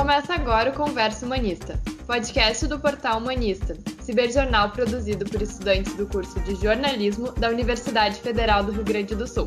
Começa agora o Conversa Humanista, podcast do portal Humanista, ciberjornal produzido por estudantes do curso de jornalismo da Universidade Federal do Rio Grande do Sul.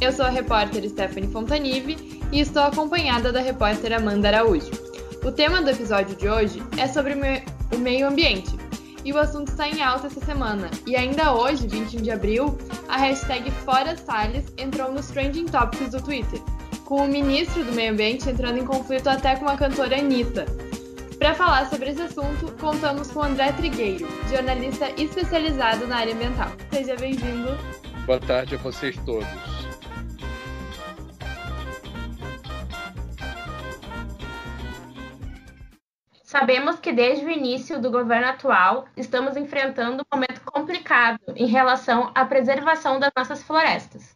Eu sou a repórter Stephanie Fontanive e estou acompanhada da repórter Amanda Araújo. O tema do episódio de hoje é sobre o meio ambiente, e o assunto está em alta essa semana. E ainda hoje, 21 de abril, a hashtag Fora Salles entrou nos trending topics do Twitter, com o ministro do Meio Ambiente entrando em conflito até com a cantora Anitta. Para falar sobre esse assunto, contamos com André Trigueiro, jornalista especializado na área ambiental. Seja bem-vindo. Boa tarde a vocês todos. Sabemos que desde o início do governo atual estamos enfrentando um momento complicado em relação à preservação das nossas florestas.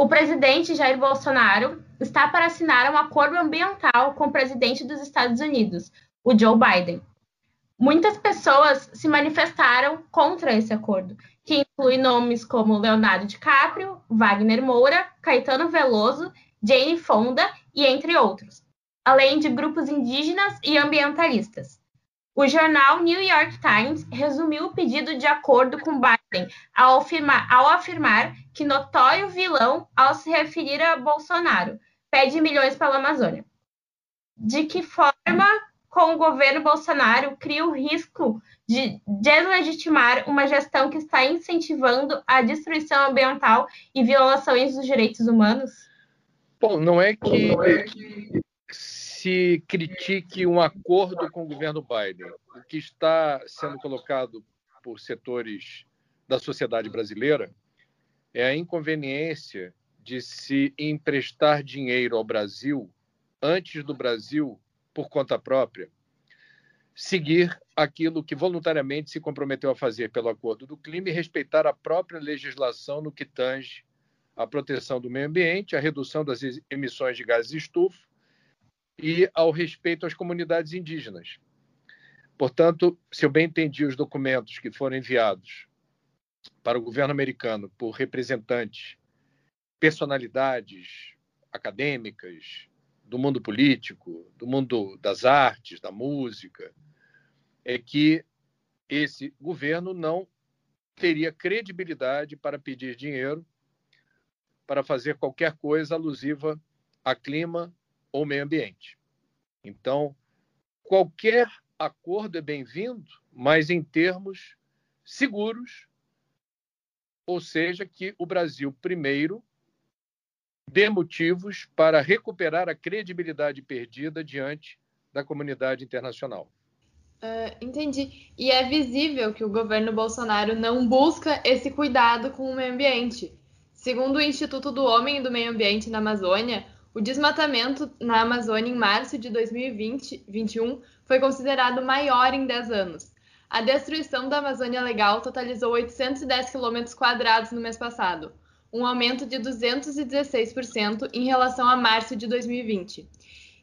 O presidente Jair Bolsonaro está para assinar um acordo ambiental com o presidente dos Estados Unidos, o Joe Biden. Muitas pessoas se manifestaram contra esse acordo, que inclui nomes como Leonardo DiCaprio, Wagner Moura, Caetano Veloso, Jane Fonda e entre outros além de grupos indígenas e ambientalistas. O jornal New York Times resumiu o pedido de acordo com Biden ao afirmar, ao afirmar que notório vilão ao se referir a Bolsonaro pede milhões pela Amazônia. De que forma, com o governo Bolsonaro, cria o risco de deslegitimar uma gestão que está incentivando a destruição ambiental e violações dos direitos humanos? Bom, não é que, se critique um acordo com o governo Biden. O que está sendo colocado por setores da sociedade brasileira é a inconveniência de se emprestar dinheiro ao Brasil antes do Brasil, por conta própria, seguir aquilo que voluntariamente se comprometeu a fazer pelo Acordo do Clima e respeitar a própria legislação no que tange à proteção do meio ambiente, a redução das emissões de gases de estufa e ao respeito às comunidades indígenas. Portanto, se eu bem entendi os documentos que foram enviados para o governo americano por representantes, personalidades acadêmicas do mundo político, do mundo das artes, da música, é que esse governo não teria credibilidade para pedir dinheiro para fazer qualquer coisa alusiva a clima ou meio ambiente. Então, qualquer acordo é bem-vindo, mas em termos seguros, ou seja, que o Brasil, primeiro, dê motivos para recuperar a credibilidade perdida diante da comunidade internacional. Uh, entendi. E é visível que o governo Bolsonaro não busca esse cuidado com o meio ambiente. Segundo o Instituto do Homem e do Meio Ambiente na Amazônia, o desmatamento na Amazônia em março de 2021 foi considerado maior em 10 anos. A destruição da Amazônia Legal totalizou 810 km quadrados no mês passado, um aumento de 216% em relação a março de 2020.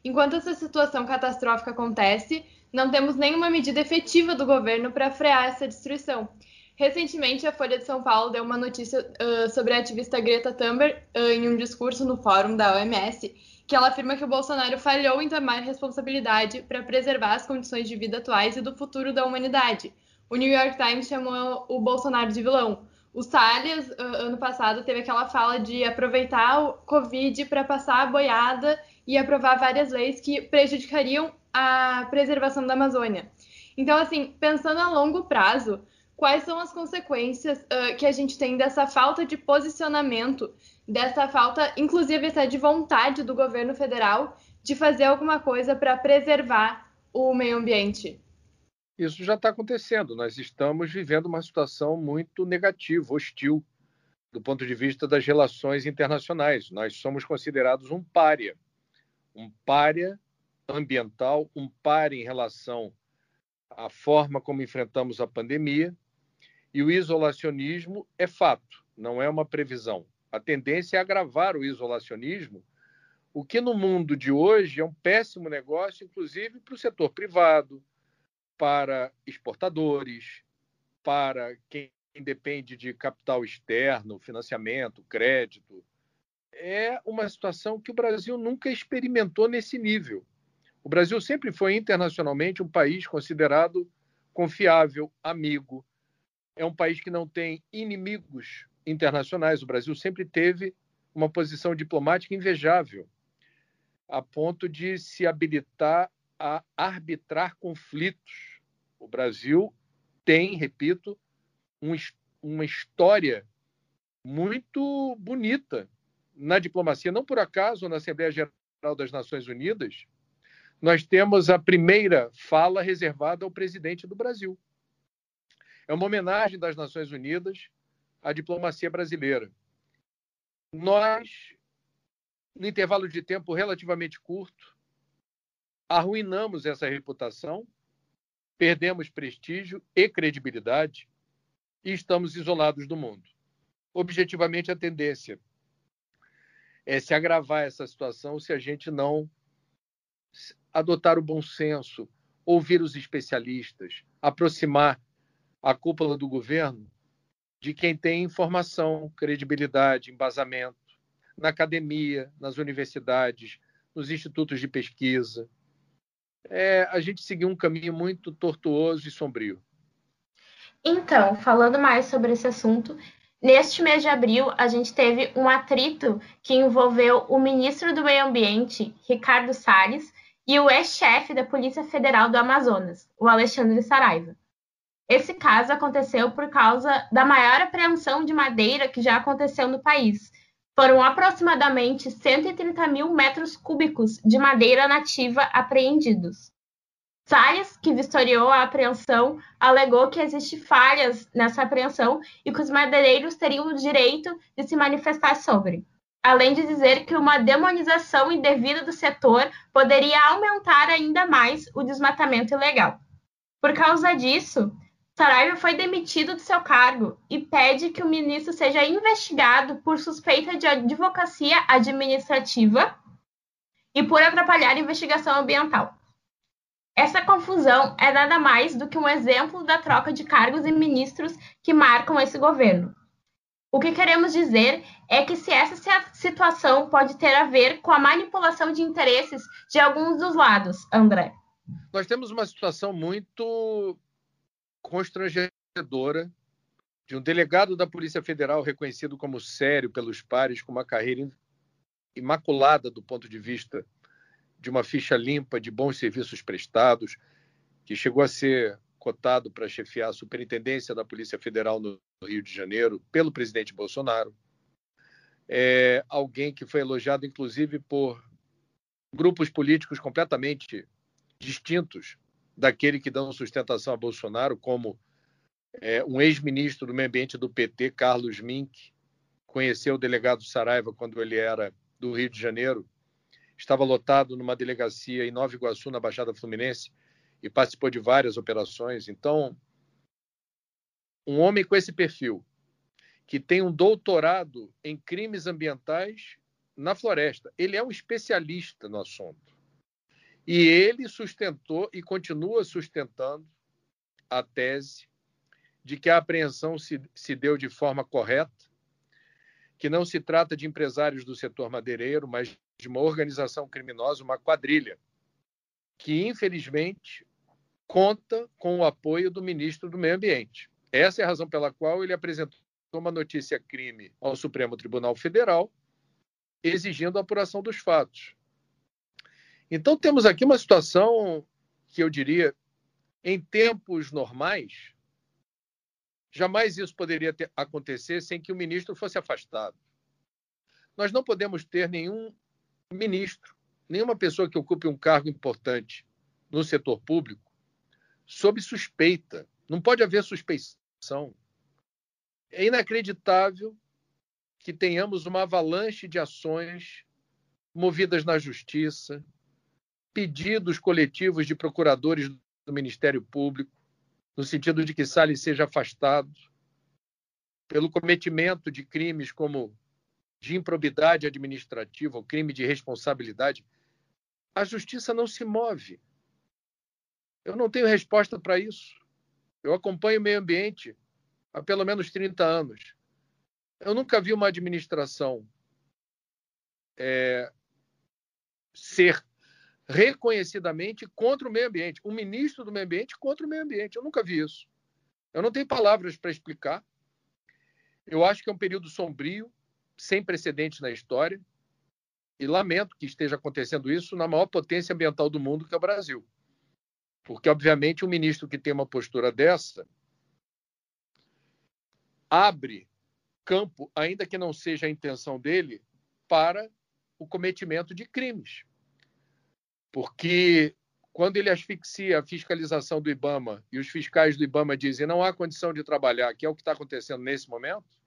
Enquanto essa situação catastrófica acontece, não temos nenhuma medida efetiva do governo para frear essa destruição. Recentemente, a Folha de São Paulo deu uma notícia uh, sobre a ativista Greta Thunberg uh, em um discurso no fórum da OMS, que ela afirma que o Bolsonaro falhou em tomar responsabilidade para preservar as condições de vida atuais e do futuro da humanidade. O New York Times chamou o Bolsonaro de vilão. O Salles, uh, ano passado, teve aquela fala de aproveitar o Covid para passar a boiada e aprovar várias leis que prejudicariam a preservação da Amazônia. Então, assim, pensando a longo prazo, quais são as consequências uh, que a gente tem dessa falta de posicionamento, dessa falta, inclusive até de vontade do governo federal de fazer alguma coisa para preservar o meio ambiente? Isso já está acontecendo. Nós estamos vivendo uma situação muito negativa, hostil, do ponto de vista das relações internacionais. Nós somos considerados um pária, um pária ambiental, um pária em relação à forma como enfrentamos a pandemia e o isolacionismo é fato, não é uma previsão. A tendência é agravar o isolacionismo, o que no mundo de hoje é um péssimo negócio, inclusive para o setor privado, para exportadores, para quem depende de capital externo, financiamento, crédito. É uma situação que o Brasil nunca experimentou nesse nível. O Brasil sempre foi internacionalmente um país considerado confiável, amigo. É um país que não tem inimigos internacionais. O Brasil sempre teve uma posição diplomática invejável, a ponto de se habilitar a arbitrar conflitos. O Brasil tem, repito, um, uma história muito bonita na diplomacia. Não por acaso, na Assembleia Geral das Nações Unidas, nós temos a primeira fala reservada ao presidente do Brasil. É uma homenagem das Nações Unidas à diplomacia brasileira. Nós, no intervalo de tempo relativamente curto, arruinamos essa reputação, perdemos prestígio e credibilidade e estamos isolados do mundo. Objetivamente, a tendência é se agravar essa situação se a gente não adotar o bom senso, ouvir os especialistas, aproximar a cúpula do governo de quem tem informação, credibilidade, embasamento na academia, nas universidades, nos institutos de pesquisa. É, a gente seguiu um caminho muito tortuoso e sombrio. Então, falando mais sobre esse assunto, neste mês de abril a gente teve um atrito que envolveu o ministro do Meio Ambiente, Ricardo Salles, e o ex-chefe da Polícia Federal do Amazonas, o Alexandre Saraiva. Esse caso aconteceu por causa da maior apreensão de madeira que já aconteceu no país. Foram aproximadamente 130 mil metros cúbicos de madeira nativa apreendidos. Salles, que vistoriou a apreensão, alegou que existem falhas nessa apreensão e que os madeireiros teriam o direito de se manifestar sobre. Além de dizer que uma demonização indevida do setor poderia aumentar ainda mais o desmatamento ilegal. Por causa disso, Saraiva foi demitido do seu cargo e pede que o ministro seja investigado por suspeita de advocacia administrativa e por atrapalhar a investigação ambiental. Essa confusão é nada mais do que um exemplo da troca de cargos e ministros que marcam esse governo. O que queremos dizer é que se essa situação pode ter a ver com a manipulação de interesses de alguns dos lados, André. Nós temos uma situação muito constrangedora de um delegado da Polícia Federal reconhecido como sério pelos pares, com uma carreira imaculada do ponto de vista de uma ficha limpa de bons serviços prestados, que chegou a ser cotado para chefiar a superintendência da Polícia Federal no Rio de Janeiro pelo presidente Bolsonaro. É alguém que foi elogiado, inclusive, por grupos políticos completamente distintos daquele que dão sustentação a Bolsonaro, como é, um ex-ministro do Meio Ambiente do PT, Carlos Mink, conheceu o delegado Saraiva quando ele era do Rio de Janeiro estava lotado numa delegacia em Nova Iguaçu, na Baixada Fluminense, e participou de várias operações. Então, um homem com esse perfil, que tem um doutorado em crimes ambientais na floresta, ele é um especialista no assunto. E ele sustentou e continua sustentando a tese de que a apreensão se, se deu de forma correta, que não se trata de empresários do setor madeireiro, mas de uma organização criminosa, uma quadrilha, que infelizmente conta com o apoio do ministro do Meio Ambiente. Essa é a razão pela qual ele apresentou uma notícia crime ao Supremo Tribunal Federal, exigindo a apuração dos fatos. Então temos aqui uma situação que eu diria, em tempos normais, jamais isso poderia ter, acontecer sem que o ministro fosse afastado. Nós não podemos ter nenhum ministro, nenhuma pessoa que ocupe um cargo importante no setor público sob suspeita. Não pode haver suspeição. É inacreditável que tenhamos uma avalanche de ações movidas na justiça, pedidos coletivos de procuradores do Ministério Público, no sentido de que Salles seja afastado pelo cometimento de crimes como de improbidade administrativa ou crime de responsabilidade, a justiça não se move. Eu não tenho resposta para isso. Eu acompanho o meio ambiente há pelo menos 30 anos. Eu nunca vi uma administração é, ser reconhecidamente contra o meio ambiente. Um ministro do meio ambiente contra o meio ambiente. Eu nunca vi isso. Eu não tenho palavras para explicar. Eu acho que é um período sombrio, sem precedentes na história, e lamento que esteja acontecendo isso na maior potência ambiental do mundo, que é o Brasil. Porque, obviamente, um ministro que tem uma postura dessa abre campo, ainda que não seja a intenção dele, para o cometimento de crimes. Porque quando ele asfixia a fiscalização do IBAMA e os fiscais do IBAMA dizem não há condição de trabalhar, que é o que está acontecendo nesse momento,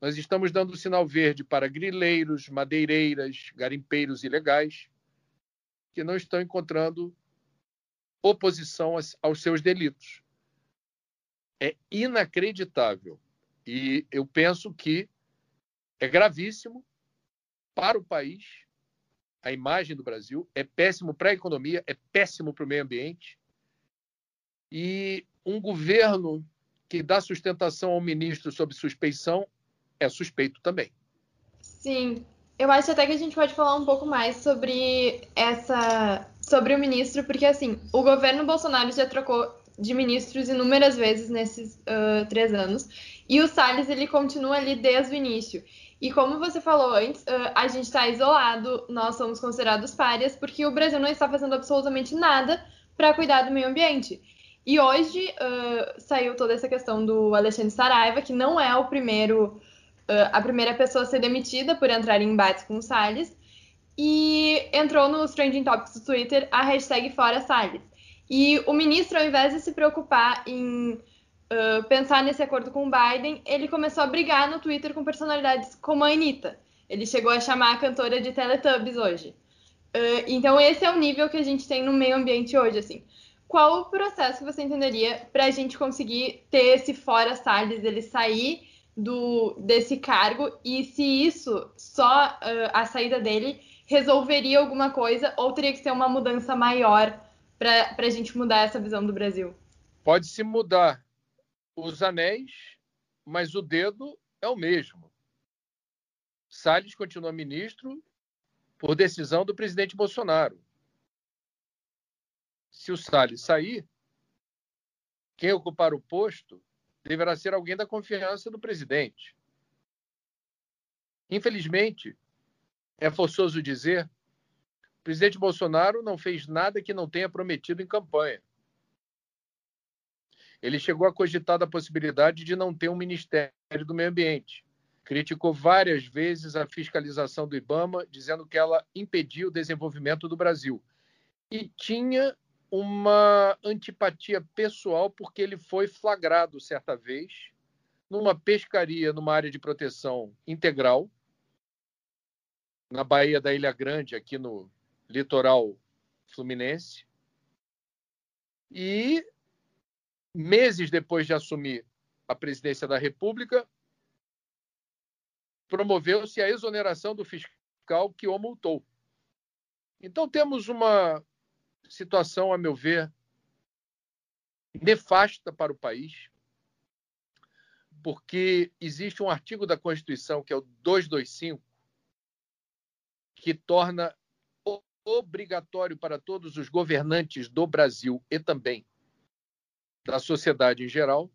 nós estamos dando sinal verde para grileiros, madeireiras, garimpeiros ilegais que não estão encontrando oposição aos seus delitos. É inacreditável. E eu penso que é gravíssimo para o país, a imagem do Brasil, é péssimo para a economia, é péssimo para o meio ambiente. E um governo que dá sustentação ao ministro sob suspeição é suspeito também. Sim, eu acho até que a gente pode falar um pouco mais sobre essa, sobre o ministro, porque assim, o governo Bolsonaro já trocou de ministros inúmeras vezes nesses uh, três anos, e o Salles ele continua ali desde o início. E como você falou antes, uh, a gente está isolado, nós somos considerados párias, porque o Brasil não está fazendo absolutamente nada para cuidar do meio ambiente. E hoje uh, saiu toda essa questão do Alexandre Saraiva, que não é o primeiro a primeira pessoa a ser demitida por entrar em embates com o Salles. E entrou nos trending topics do Twitter a hashtag Fora Salles. E o ministro, ao invés de se preocupar em uh, pensar nesse acordo com o Biden, ele começou a brigar no Twitter com personalidades como a Anitta. Ele chegou a chamar a cantora de Teletubbies hoje. Uh, então, esse é o nível que a gente tem no meio ambiente hoje, assim. Qual o processo que você entenderia para a gente conseguir ter esse fora Salles, ele sair do, desse cargo e se isso, só uh, a saída dele, resolveria alguma coisa ou teria que ser uma mudança maior para a gente mudar essa visão do Brasil? Pode se mudar os anéis, mas o dedo é o mesmo. Salles continua ministro por decisão do presidente Bolsonaro. Se o Salles sair, quem ocupar o posto deverá ser alguém da confiança do presidente. Infelizmente, é forçoso dizer, o presidente Bolsonaro não fez nada que não tenha prometido em campanha. Ele chegou a cogitar a possibilidade de não ter um Ministério do Meio Ambiente. Criticou várias vezes a fiscalização do IBAMA, dizendo que ela impedia o desenvolvimento do Brasil. E tinha uma antipatia pessoal porque ele foi flagrado certa vez numa pescaria numa área de proteção integral na Baía da Ilha Grande, aqui no litoral fluminense. E meses depois de assumir a presidência da República, promoveu-se a exoneração do fiscal que o multou. Então temos uma situação, a meu ver, nefasta para o país, porque existe um artigo da Constituição, que é o 225, que torna obrigatório para todos os governantes do Brasil e também da sociedade em geral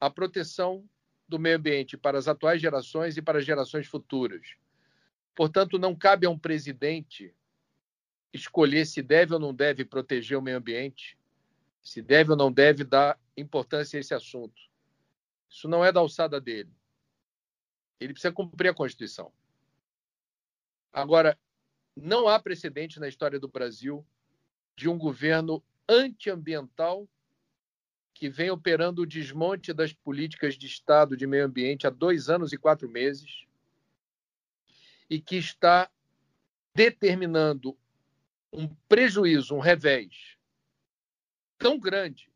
a proteção do meio ambiente para as atuais gerações e para as gerações futuras. Portanto, não cabe a um presidente escolher se deve ou não deve proteger o meio ambiente, se deve ou não deve dar importância a esse assunto. Isso não é da alçada dele. Ele precisa cumprir a Constituição. Agora, não há precedente na história do Brasil de um governo antiambiental que vem operando o desmonte das políticas de Estado de meio ambiente há dois anos e quatro meses e que está determinando um prejuízo, um revés tão grande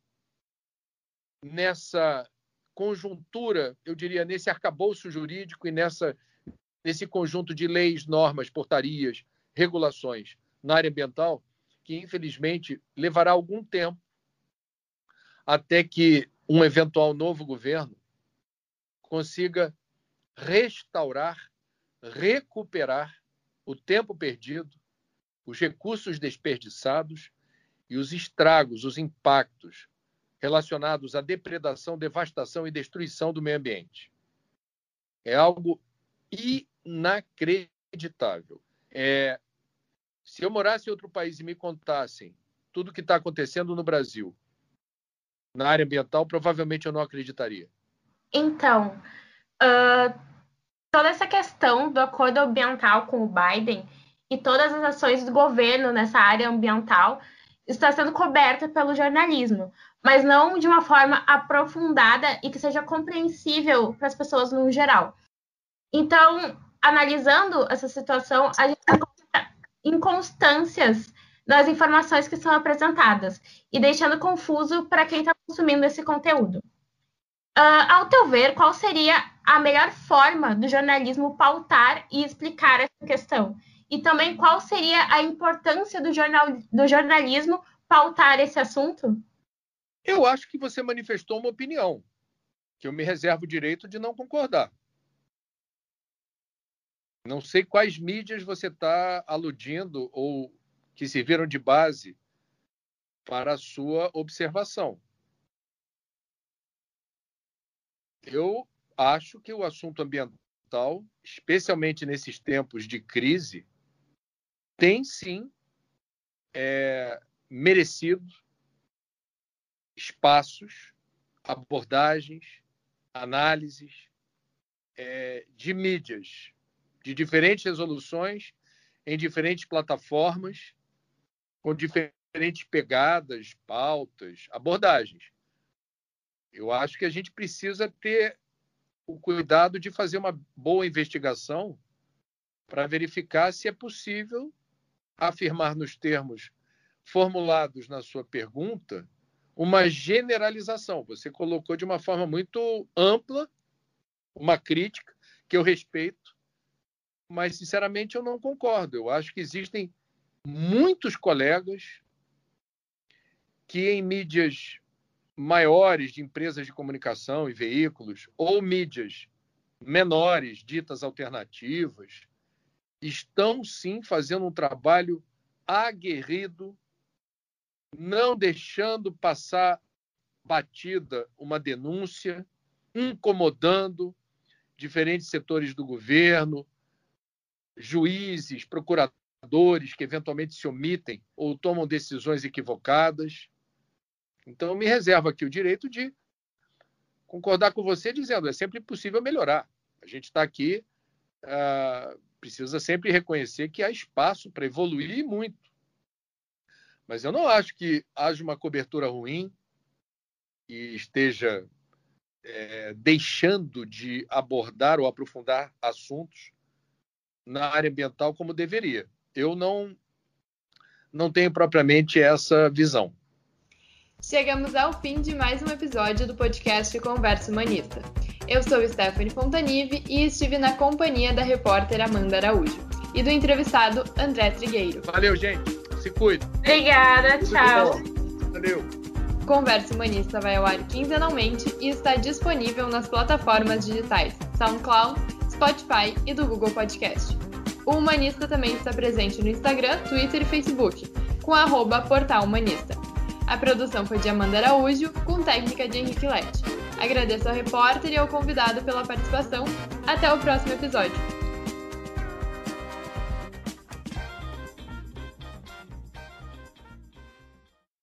nessa conjuntura, eu diria, nesse arcabouço jurídico e nessa, nesse conjunto de leis, normas, portarias, regulações na área ambiental, que infelizmente levará algum tempo até que um eventual novo governo consiga restaurar, recuperar o tempo perdido os recursos desperdiçados e os estragos, os impactos relacionados à depredação, devastação e destruição do meio ambiente. É algo inacreditável. É, se eu morasse em outro país e me contassem tudo o que está acontecendo no Brasil na área ambiental, provavelmente eu não acreditaria. Então, uh, toda essa questão do acordo ambiental com o Biden e todas as ações do governo nessa área ambiental está sendo coberta pelo jornalismo, mas não de uma forma aprofundada e que seja compreensível para as pessoas no geral. Então, analisando essa situação, a gente encontra inconstâncias nas informações que são apresentadas e deixando confuso para quem está consumindo esse conteúdo. Uh, ao teu ver, qual seria a melhor forma do jornalismo pautar e explicar essa questão? E também qual seria a importância do, jornal, do jornalismo pautar esse assunto? Eu acho que você manifestou uma opinião, que eu me reservo o direito de não concordar. Não sei quais mídias você está aludindo ou que serviram de base para a sua observação. Eu acho que o assunto ambiental, especialmente nesses tempos de crise, tem sim é, merecido espaços, abordagens, análises é, de mídias de diferentes resoluções em diferentes plataformas, com diferentes pegadas, pautas, abordagens. Eu acho que a gente precisa ter o cuidado de fazer uma boa investigação para verificar se é possível afirmar nos termos formulados na sua pergunta uma generalização. Você colocou de uma forma muito ampla uma crítica que eu respeito, mas sinceramente eu não concordo. Eu acho que existem muitos colegas que em mídias maiores de empresas de comunicação e veículos ou mídias menores, ditas alternativas, estão sim fazendo um trabalho aguerrido, não deixando passar batida uma denúncia, incomodando diferentes setores do governo, juízes, procuradores que eventualmente se omitem ou tomam decisões equivocadas. Então, me reservo aqui o direito de concordar com você dizendo é sempre possível melhorar. A gente está aqui, uh, precisa sempre reconhecer que há espaço para evoluir muito. Mas eu não acho que haja uma cobertura ruim e esteja é, deixando de abordar ou aprofundar assuntos na área ambiental como deveria. Eu não, não tenho propriamente essa visão. Chegamos ao fim de mais um episódio do podcast Conversa Humanista. Eu sou Stephanie Fontanive e estive na companhia da repórter Amanda Araújo e do entrevistado André Trigueiro. Valeu, gente. Se cuida. Obrigada, tchau. Valeu. Conversa Humanista vai ao ar quinzenalmente e está disponível nas plataformas digitais SoundCloud, Spotify e do Google Podcast. O Humanista também está presente no Instagram, Twitter e Facebook, com arroba Portal Humanista. A produção foi de Amanda Araújo, com técnica de Henrique Lete. Agradeço ao repórter e ao convidado pela participação. Até o próximo episódio.